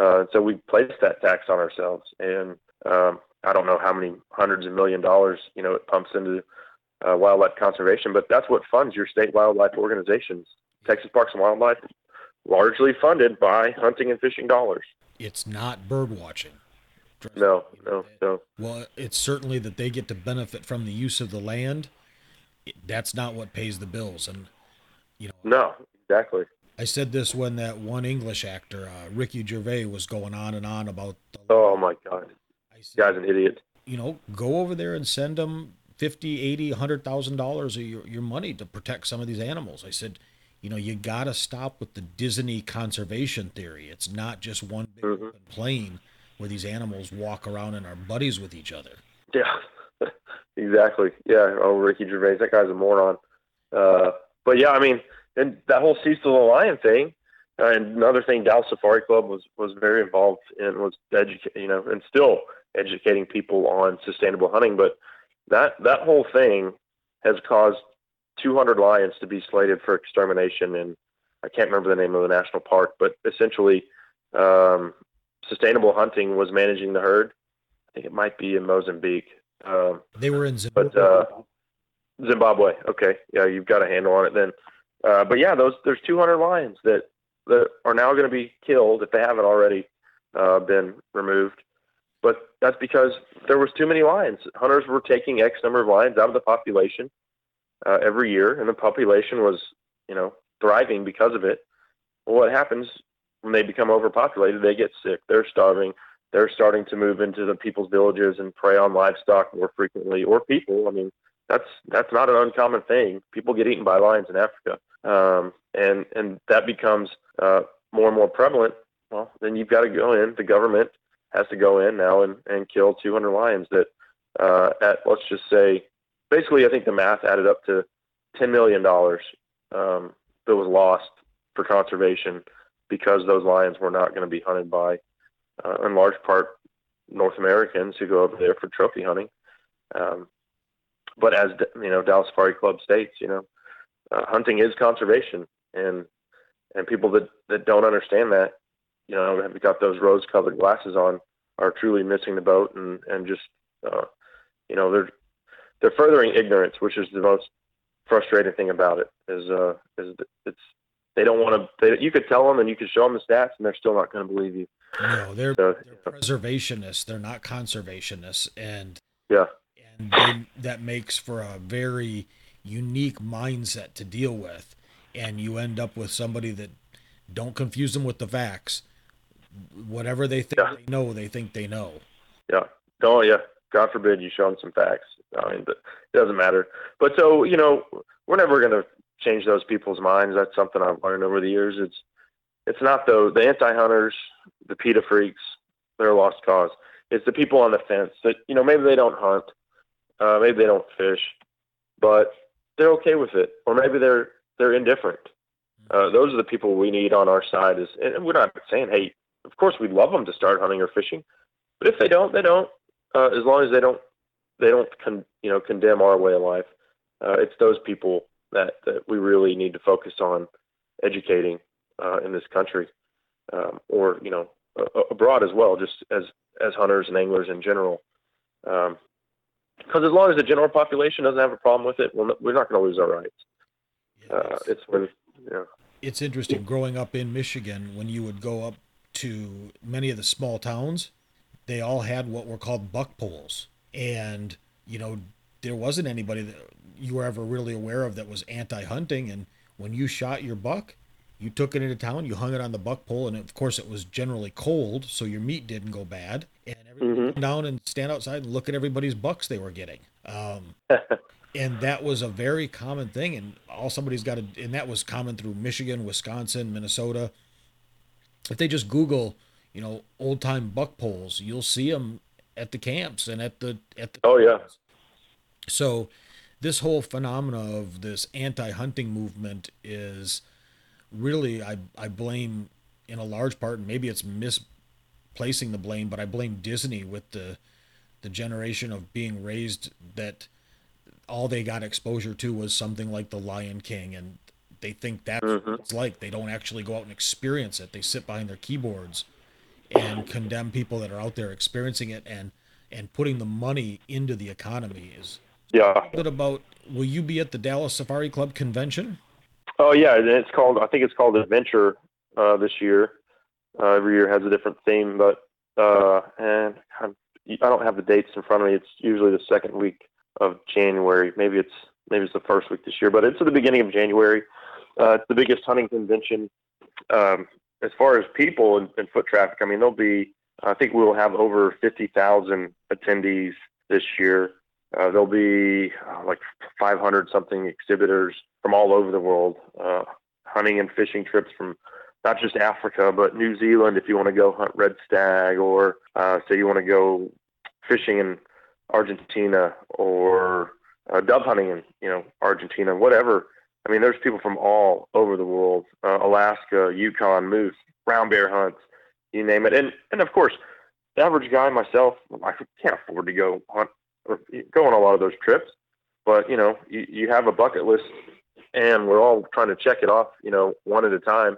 Uh, so we placed that tax on ourselves, and um, I don't know how many hundreds of million dollars you know it pumps into uh, wildlife conservation, but that's what funds your state wildlife organizations. Texas Parks and Wildlife largely funded by hunting and fishing dollars. It's not bird watching. No, no, no. Well, it's certainly that they get to benefit from the use of the land. That's not what pays the bills, and you know. No, exactly. I said this when that one English actor, uh, Ricky Gervais, was going on and on about. The, oh my God, said, guy's an idiot. You know, go over there and send them fifty, eighty, hundred thousand dollars of your, your money to protect some of these animals. I said, you know, you got to stop with the Disney conservation theory. It's not just one big mm-hmm. plane where these animals walk around and are buddies with each other. Yeah, exactly. Yeah. Oh, Ricky Gervais, that guy's a moron. Uh, but yeah, I mean, and that whole Cecil the Lion thing, uh, and another thing, Dallas Safari Club was was very involved in was educate, you know, and still educating people on sustainable hunting. But that that whole thing has caused 200 lions to be slated for extermination, and I can't remember the name of the national park, but essentially, um, sustainable hunting was managing the herd. I think it might be in Mozambique. Um, they were in Zimbabwe. But, uh, Zimbabwe. Okay, yeah, you've got a handle on it then. Uh, but yeah, those there's 200 lions that that are now going to be killed if they haven't already uh, been removed. but that's because there was too many lions. Hunters were taking X number of lions out of the population uh, every year, and the population was, you know, thriving because of it. Well, what happens when they become overpopulated? They get sick. They're starving. They're starting to move into the people's villages and prey on livestock more frequently, or people. I mean, that's that's not an uncommon thing. People get eaten by lions in Africa, um, and and that becomes uh, more and more prevalent. Well, then you've got to go in. The government has to go in now and, and kill 200 lions. That uh, at let's just say, basically, I think the math added up to 10 million dollars um, that was lost for conservation because those lions were not going to be hunted by, uh, in large part, North Americans who go over there for trophy hunting. Um, but as you know, Dallas Safari Club states, you know, uh, hunting is conservation, and and people that that don't understand that, you know, have got those rose-colored glasses on, are truly missing the boat, and and just, uh, you know, they're they're furthering ignorance, which is the most frustrating thing about it. Is uh is it's they don't want to. You could tell them and you could show them the stats, and they're still not going to believe you. No, they're, so, they're preservationists. They're not conservationists, and yeah, and they, that makes for a very unique mindset to deal with and you end up with somebody that don't confuse them with the facts. Whatever they think yeah. they know they think they know. Yeah. Oh yeah. God forbid you show them some facts. I mean it doesn't matter. But so you know we're never going to change those people's minds. That's something i've learned over the years. It's it's not though the anti-hunters the PETA freaks they're a lost cause. It's the people on the fence that you know maybe they don't hunt uh, maybe they don't fish, but they're okay with it, or maybe they're they're indifferent. Uh, those are the people we need on our side. Is and we're not saying, hey, of course we'd love them to start hunting or fishing, but if they don't, they don't. Uh, as long as they don't, they don't con- you know condemn our way of life. Uh, it's those people that that we really need to focus on educating uh, in this country, um, or you know abroad as well, just as as hunters and anglers in general. Um, because as long as the general population doesn't have a problem with it, we're not going to lose our rights. uh, it's when, yeah. It's interesting growing up in Michigan when you would go up to many of the small towns, they all had what were called buck poles, and you know there wasn't anybody that you were ever really aware of that was anti-hunting, and when you shot your buck, you took it into town, you hung it on the buck pole, and of course it was generally cold, so your meat didn't go bad. And everybody mm-hmm. down and stand outside and look at everybody's bucks they were getting. Um, and that was a very common thing, and all somebody's got to, and that was common through Michigan, Wisconsin, Minnesota. If they just Google, you know, old time buck poles, you'll see them at the camps and at the at the. Oh yeah. So, this whole phenomena of this anti-hunting movement is really I I blame in a large part, and maybe it's misplacing the blame, but I blame Disney with the the generation of being raised that all they got exposure to was something like the Lion King, and they think that's mm-hmm. what it's like. They don't actually go out and experience it. They sit behind their keyboards and condemn people that are out there experiencing it and and putting the money into the economy is yeah. Bit about will you be at the Dallas Safari Club convention? Oh yeah, and it's called. I think it's called Adventure uh, this year. Uh, every year has a different theme, but uh, and I don't have the dates in front of me. It's usually the second week of January. Maybe it's maybe it's the first week this year, but it's at the beginning of January. Uh, it's the biggest hunting convention um, as far as people and, and foot traffic. I mean, there'll be. I think we'll have over fifty thousand attendees this year. Uh, there'll be uh, like 500 something exhibitors from all over the world, uh, hunting and fishing trips from not just Africa, but New Zealand if you want to go hunt red stag, or uh, say you want to go fishing in Argentina, or uh, dove hunting in you know Argentina, whatever. I mean, there's people from all over the world: uh, Alaska, Yukon, moose, brown bear hunts, you name it. And and of course, the average guy, myself, I can't afford to go hunt or go on a lot of those trips. But you know, you, you have a bucket list, and we're all trying to check it off. You know, one at a time.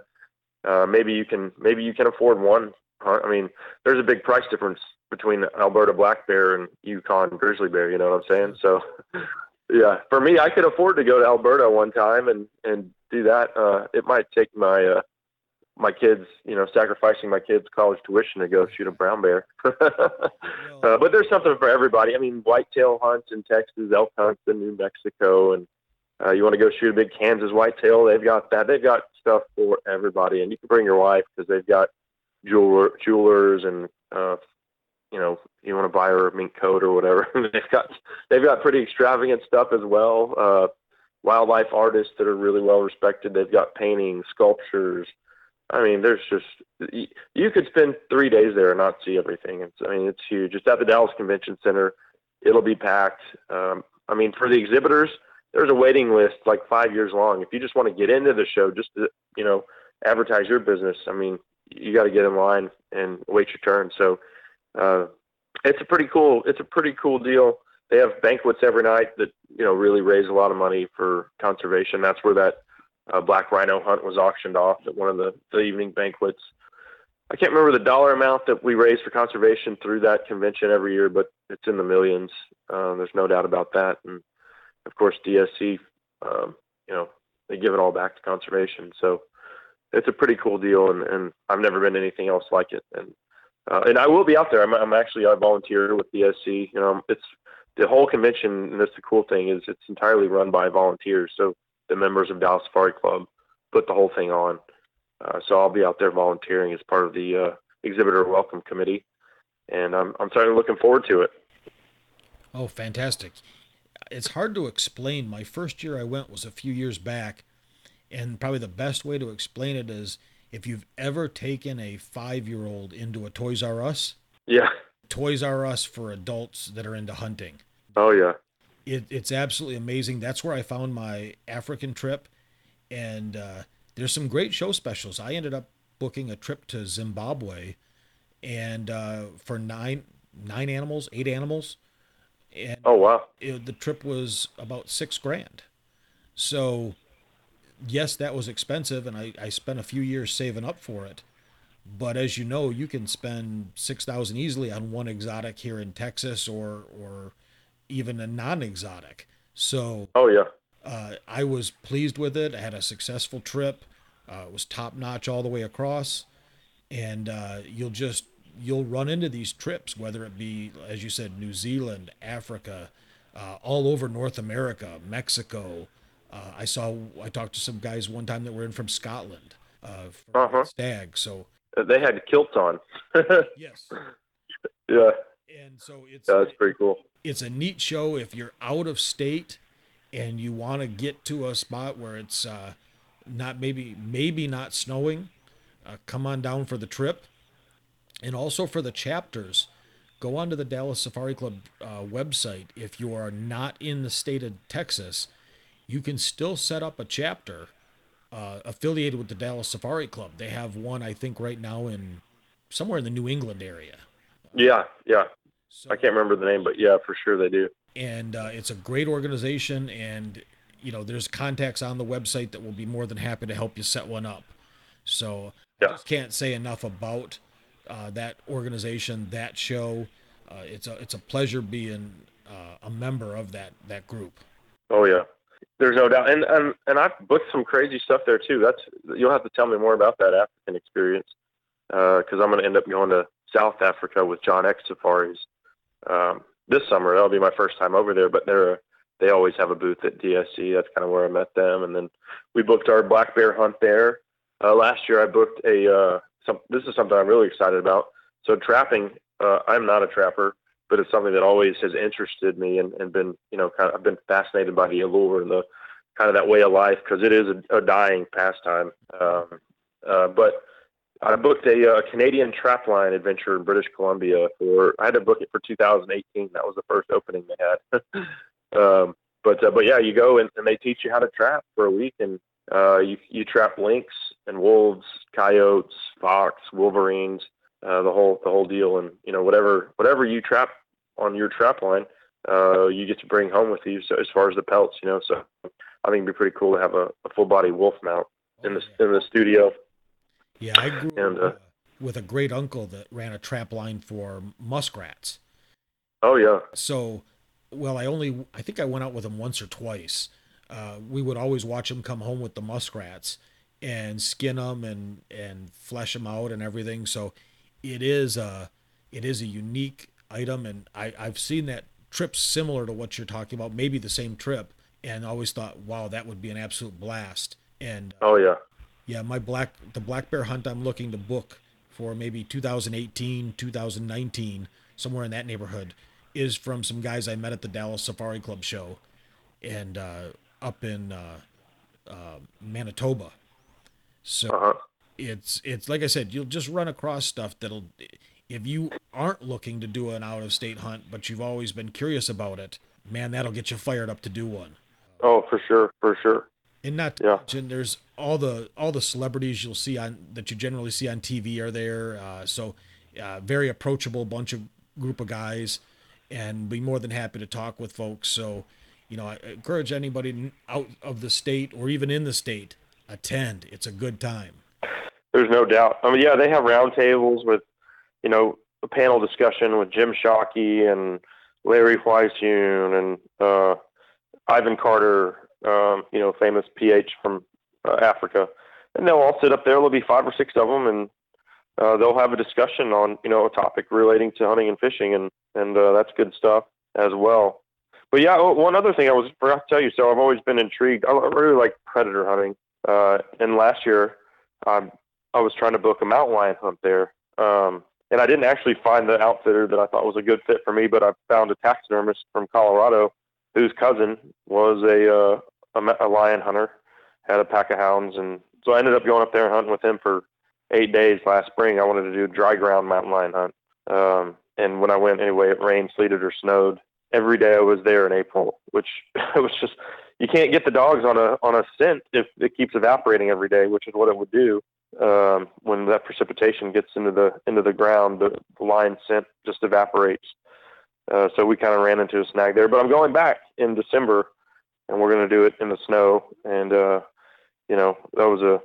Uh, maybe you can maybe you can afford one. I mean, there's a big price difference between Alberta black bear and Yukon grizzly bear. You know what I'm saying? So, yeah, for me, I could afford to go to Alberta one time and and do that. Uh, it might take my uh, my kids, you know, sacrificing my kids' college tuition to go shoot a brown bear. uh, but there's something for everybody. I mean, whitetail hunts in Texas, elk hunts in New Mexico, and uh, you want to go shoot a big Kansas whitetail, they've got that. They've got stuff for everybody, and you can bring your wife because they've got jeweler, jewelers and uh, you know you want to buy her a mink coat or whatever. they've got they've got pretty extravagant stuff as well. Uh, wildlife artists that are really well respected. They've got paintings, sculptures. I mean, there's just you could spend three days there and not see everything. It's I mean, it's huge. It's at the Dallas Convention Center. It'll be packed. Um, I mean, for the exhibitors, there's a waiting list like five years long. If you just want to get into the show, just to you know advertise your business, I mean, you got to get in line and wait your turn. So uh, it's a pretty cool. It's a pretty cool deal. They have banquets every night that you know really raise a lot of money for conservation. That's where that uh, black rhino hunt was auctioned off at one of the, the evening banquets. I can't remember the dollar amount that we raise for conservation through that convention every year, but it's in the millions. Uh, there's no doubt about that. And of course, DSC, um, you know, they give it all back to conservation. So it's a pretty cool deal, and, and I've never been anything else like it. And uh, and I will be out there. I'm, I'm actually I volunteer with DSC. You know, it's the whole convention, and that's the cool thing is it's entirely run by volunteers. So the members of Dallas Safari Club put the whole thing on. Uh, so I'll be out there volunteering as part of the uh, exhibitor welcome committee, and I'm I'm certainly looking forward to it. Oh, fantastic! It's hard to explain. My first year I went was a few years back, and probably the best way to explain it is if you've ever taken a five-year-old into a Toys R Us. Yeah. Toys R Us for adults that are into hunting. Oh yeah. It, it's absolutely amazing. That's where I found my African trip, and uh, there's some great show specials. I ended up booking a trip to Zimbabwe, and uh, for nine nine animals, eight animals, and oh wow, it, the trip was about six grand. So, yes, that was expensive, and I, I spent a few years saving up for it. But as you know, you can spend six thousand easily on one exotic here in Texas, or or even a non-exotic. So, oh yeah, uh, I was pleased with it. I had a successful trip. Uh, it was top notch all the way across, and uh, you'll just you'll run into these trips, whether it be as you said, New Zealand, Africa, uh, all over North America, Mexico. Uh, I saw I talked to some guys one time that were in from Scotland, uh, Uh-huh. stag. So they had kilts on. yes, yeah, and so it's yeah, that's pretty cool. it's a neat show if you're out of state and you want to get to a spot where it's uh, not maybe maybe not snowing uh, come on down for the trip and also for the chapters go onto the dallas safari club uh, website if you are not in the state of texas you can still set up a chapter uh, affiliated with the dallas safari club they have one i think right now in somewhere in the new england area Yeah, yeah. So, I can't remember the name, but yeah, for sure they do. and uh, it's a great organization and you know there's contacts on the website that will be more than happy to help you set one up so Yeah. i just can't say enough about uh, that organization that show uh, it's a it's a pleasure being uh, a member of that that group Oh yeah, there's no doubt. And and and I've booked some crazy stuff there too. That's you'll have to tell me more about that African experience because I'm going to end up going to South Africa with John X Safaris um, this summer. That'll be my first time over there. But they're they always have a booth at DSC. That's kind of where I met them. And then we booked our black bear hunt there. Uh, last year I booked a uh, some. This is something I'm really excited about. So trapping. Uh, I'm not a trapper but it's something that always has interested me and, and been, you know, kind of, I've been fascinated by the allure and the kind of that way of life because it is a, a dying pastime. Um, uh, but I booked a, uh Canadian trapline adventure in British Columbia for, I had to book it for 2018. That was the first opening they had. um, but, uh, but yeah, you go and, and they teach you how to trap for a week and, uh, you, you trap lynx and wolves, coyotes, fox, wolverines, uh, the whole the whole deal, and you know whatever whatever you trap on your trap line, uh, you get to bring home with you. So as far as the pelts, you know, so I think it'd be pretty cool to have a, a full body wolf mount in the in the studio. Yeah i grew And, up uh, uh, with a great uncle that ran a trap line for muskrats Oh yeah, so well i only i think i went out with him once or twice uh, we would always watch him come home with the muskrats and skin them and and flesh them out and everything. So it is a it is a unique item, and I I've seen that trips similar to what you're talking about, maybe the same trip, and always thought, wow, that would be an absolute blast. And oh yeah, yeah, my black the black bear hunt I'm looking to book for maybe 2018, 2019, somewhere in that neighborhood, is from some guys I met at the Dallas Safari Club show, and uh, up in uh, uh, Manitoba. So uh-huh. it's it's like I said, you'll just run across stuff that'll if you aren't looking to do an out of state hunt, but you've always been curious about it, man, that'll get you fired up to do one. Oh, for sure, for sure. And not to yeah. mention, there's all the all the celebrities you'll see on that you generally see on TV are there. Uh, so, uh, very approachable bunch of group of guys, and be more than happy to talk with folks. So, you know, I encourage anybody out of the state or even in the state attend. It's a good time. There's no doubt. I mean, yeah, they have roundtables with, you know, a panel discussion with Jim Shockey and Larry Weishuhn and uh, Ivan Carter, um, you know, famous PH from uh, Africa, and they'll all sit up there. There'll be five or six of them, and uh, they'll have a discussion on you know a topic relating to hunting and fishing, and and uh, that's good stuff as well. But yeah, one other thing I was forgot to tell you. So I've always been intrigued. I really like predator hunting, uh, and last year um, I was trying to book a mountain lion hunt there. Um, and I didn't actually find the outfitter that I thought was a good fit for me, but I found a taxidermist from Colorado whose cousin was a, uh, a, a lion hunter, had a pack of hounds, and so I ended up going up there and hunting with him for eight days last spring. I wanted to do a dry ground mountain lion hunt, um, and when I went anyway, it rained, sleeted, or snowed. Every day I was there in April, which was just you can't get the dogs on a on a scent if it keeps evaporating every day, which is what it would do um, when that precipitation gets into the into the ground. The, the lion scent just evaporates. Uh, so we kind of ran into a snag there. But I'm going back in December, and we're going to do it in the snow. And uh, you know, that was a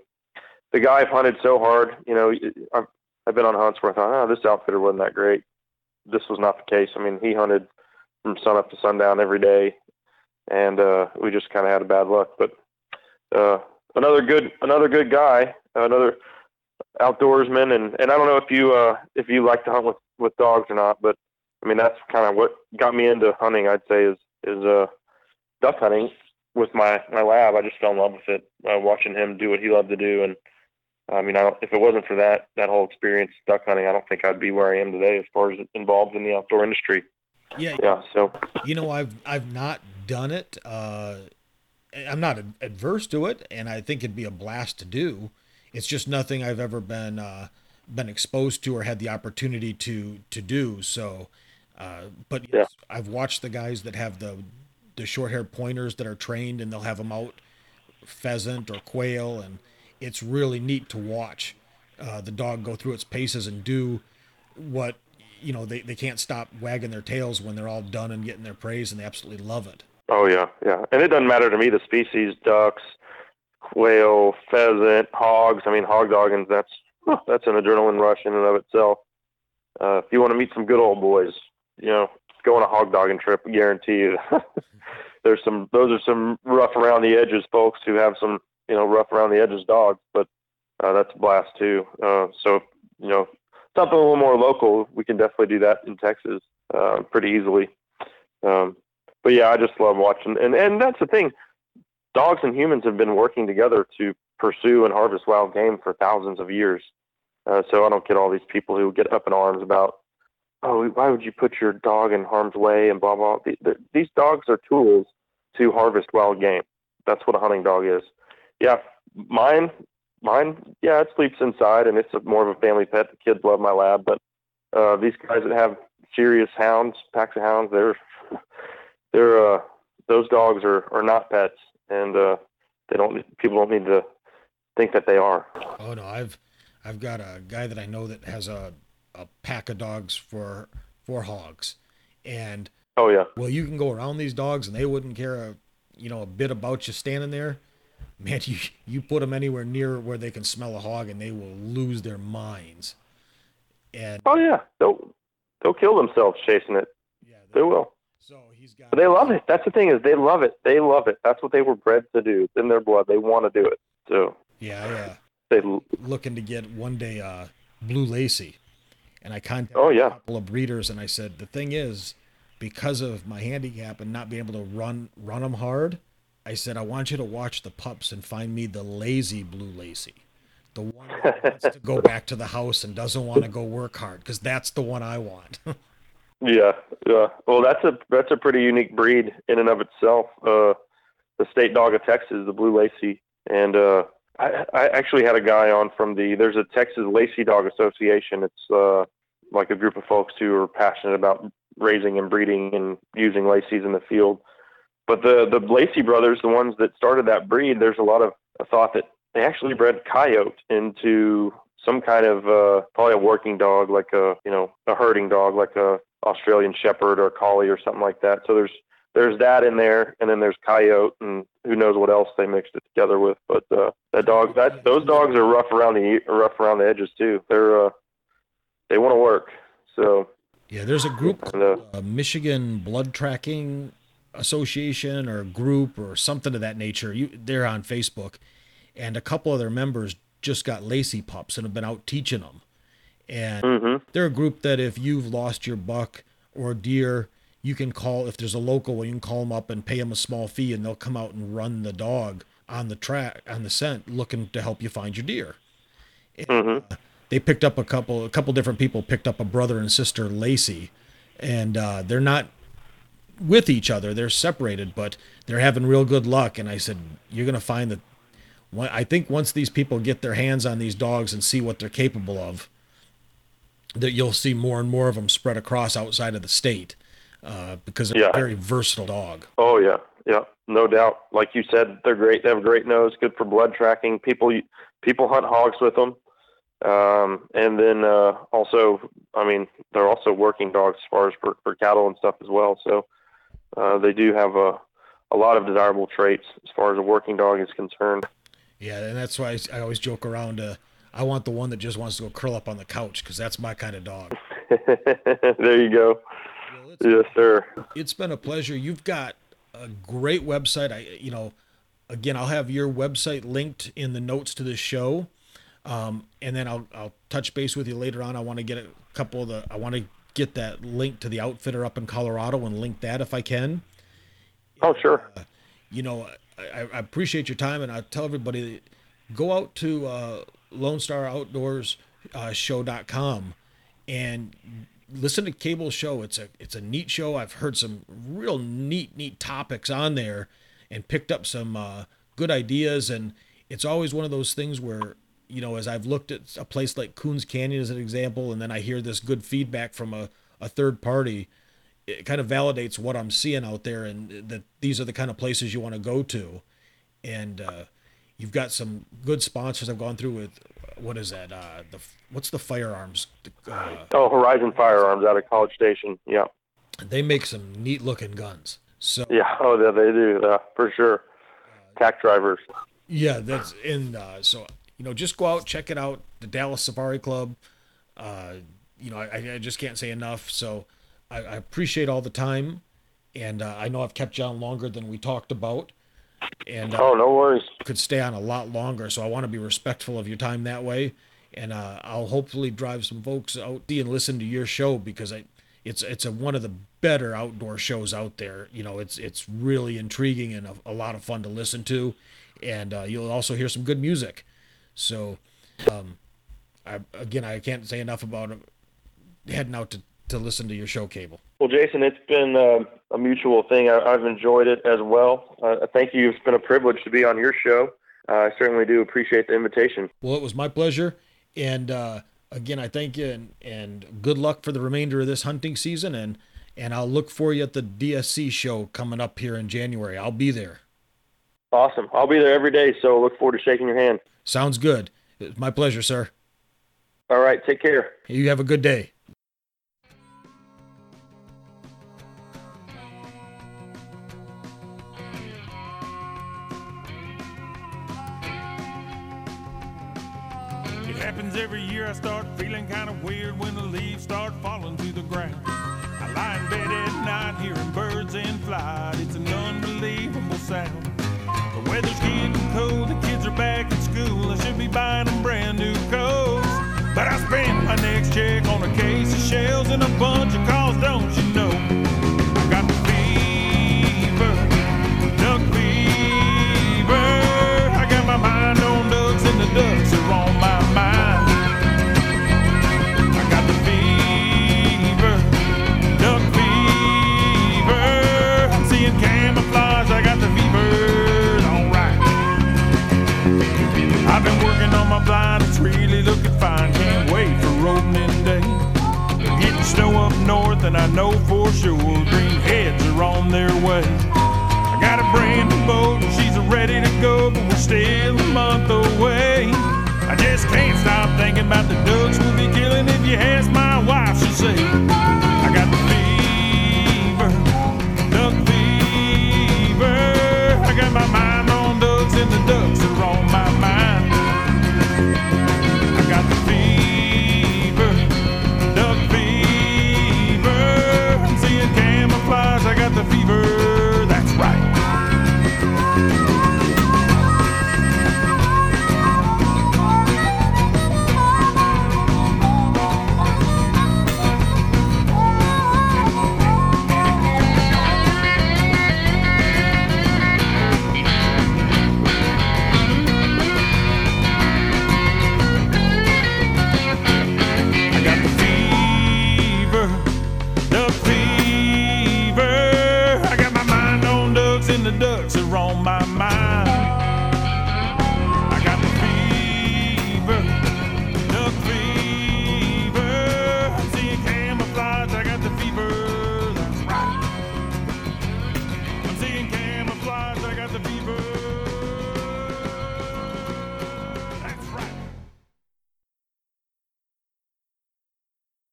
the guy I've hunted so hard. You know, I've I've been on hunts where I thought, oh, this outfitter wasn't that great. This was not the case. I mean, he hunted from sun up to sundown every day, and uh, we just kind of had a bad luck. But uh, another good another good guy, another outdoorsman, and and I don't know if you uh, if you like to hunt with with dogs or not, but I mean, that's kind of what got me into hunting. I'd say is is uh, duck hunting with my my lab. I just fell in love with it, uh, watching him do what he loved to do. And I mean, I don't, if it wasn't for that that whole experience duck hunting, I don't think I'd be where I am today as far as involved in the outdoor industry. Yeah, yeah. So you know, I've I've not done it. Uh, I'm not adverse to it, and I think it'd be a blast to do. It's just nothing I've ever been uh, been exposed to or had the opportunity to to do. So uh, but yes, yeah. I've watched the guys that have the the short haired pointers that are trained and they'll have them out pheasant or quail, and it's really neat to watch uh, the dog go through its paces and do what you know they, they can't stop wagging their tails when they're all done and getting their praise and they absolutely love it. Oh yeah, yeah, and it doesn't matter to me the species: ducks, quail, pheasant, hogs. I mean, hog dogging that's that's an adrenaline rush in and of itself. Uh, if you want to meet some good old boys, you know, go on a hog dogging trip. Guarantee you, there's some. Those are some rough around the edges folks who have some, you know, rough around the edges dogs. But uh, that's a blast too. Uh, so you know, something a little more local, we can definitely do that in Texas uh, pretty easily. Um, but yeah, I just love watching, and and that's the thing. Dogs and humans have been working together to pursue and harvest wild game for thousands of years. Uh, so I don't get all these people who get up in arms about oh, why would you put your dog in harm's way and blah blah. These dogs are tools to harvest wild game. That's what a hunting dog is. Yeah, mine, mine, yeah, it sleeps inside and it's more of a family pet. The kids love my lab, but uh, these guys that have serious hounds, packs of hounds, they're they're uh, those dogs are are not pets, and uh, they don't people don't need to think that they are. Oh no, I've I've got a guy that I know that has a a pack of dogs for for hogs, and oh yeah, well you can go around these dogs and they wouldn't care a you know a bit about you standing there. Man, you you put them anywhere near where they can smell a hog and they will lose their minds. And oh yeah, they'll they'll kill themselves chasing it. Yeah, they, they will. So he's got. But they love it. That's the thing is they love it. They love it. That's what they were bred to do. It's in their blood. They want to do it. So Yeah, yeah. They, Looking to get one day uh, Blue Lacy, and I contacted Oh, yeah. a couple of breeders, and I said the thing is, because of my handicap and not being able to run run them hard, I said I want you to watch the pups and find me the lazy Blue Lacy, the one that wants to go back to the house and doesn't want to go work hard, because that's the one I want. yeah, yeah. Well, that's a that's a pretty unique breed in and of itself. Uh, the state dog of Texas, the Blue Lacy, and uh, I, I actually had a guy on from the. There's a Texas Lacy Dog Association. It's uh, like a group of folks who are passionate about raising and breeding and using Lacy's in the field. But the the Lacy brothers, the ones that started that breed, there's a lot of thought that they actually bred coyote into some kind of uh, probably a working dog, like a you know a herding dog, like a Australian Shepherd or a Collie or something like that. So there's there's that in there, and then there's coyote, and who knows what else they mixed it together with. But uh, that dog, that those dogs are rough around the rough around the edges too. They're uh, they want to work. So Yeah, there's a group And, uh, called uh, Michigan Blood Tracking Association or group or something of that nature. You they're on Facebook, and a couple of their members just got lacy pups and have been out teaching them. And hmm they're a group that if you've lost your buck or deer, you can call if there's a local one, you can call them up and pay them a small fee, and they'll come out and run the dog on the track on the scent, looking to help you find your deer hmm they picked up a couple a couple different people picked up a brother and sister Lacy and uh, they're not with each other they're separated but they're having real good luck and I said you're going to find that I think once these people get their hands on these dogs and see what they're capable of that you'll see more and more of them spread across outside of the state uh, because they're Yeah. a very versatile dog Oh yeah, yeah, no doubt. Like you said, they're great. They have a great nose, good for blood tracking. People people hunt hogs with them, um, and then uh, also, I mean, they're also working dogs as far as for, for cattle and stuff as well. So uh, they do have a a lot of desirable traits as far as a working dog is concerned. yeah and that's why I, always joke around uh, I want the one that just wants to go curl up on the couch because that's my kind of dog there you go. Well, Yes, sir. it's been a pleasure. You've got a great website. I, you know, again, I'll have your website linked in the notes to this show, um, and then I'll I'll touch base with you later on. I want to get a couple of the. I want to get that link to the outfitter up in Colorado and link that if I can. Oh, sure. You know, I, I appreciate your time, and I tell everybody, go out to uh, Lone Star Outdoors uh, Show.com and listen to Cable's show. It's a it's a neat show. I've heard some real neat neat topics on there, and picked up some uh, good ideas. And it's always one of those things where you know, as I've looked at a place like Koons Canyon as an example, and then I hear this good feedback from a, a third party, it kind of validates what I'm seeing out there, and that these are the kind of places you want to go to. And uh, you've got some good sponsors I've gone through with. What is that? Uh, the what's the firearms? Uh, Oh, Horizon Firearms out of College Station. Yeah. they make some neat looking guns. So Yeah. Oh, yeah, they do. Uh, for sure. Tack drivers. yeah, that's in. Uh, so you know, just go out, check it out. The Dallas Safari Club. Uh, you know, I, I just can't say enough. So I, I appreciate all the time, and uh, I know I've kept you on longer than we talked about, and uh, Oh, no worries. could stay on a lot longer. So I want to be respectful of your time that way, and uh, I'll hopefully drive some folks out and listen to your show because I, it's it's a one of the better outdoor shows out there. You know, it's it's really intriguing and a, a lot of fun to listen to, and uh, you'll also hear some good music. So, um, I again I can't say enough about heading out to to listen to your show, Cable. Well, Jason, it's been uh, a mutual thing. I, I've enjoyed it as well. Uh, thank you. It's been a privilege to be on your show. Uh, I certainly do appreciate the invitation. Well, it was my pleasure. And uh, again, I thank you and, and good luck for the remainder of this hunting season. And, and I'll look for you at the DSC show coming up here in January. I'll be there. Awesome. I'll be there every day, so look forward to shaking your hand. Sounds good. It's my pleasure, sir. All right. Take care. You have a good day. It happens every year. I start feeling kind of weird when the leaves start falling to the ground. I lie in bed at night hearing birds in flight. It's an unbelievable sound. The weather's getting cold school. I should be buying them brand new coats. But I spent my next check on a case of shells and a bunch of calls, don't you?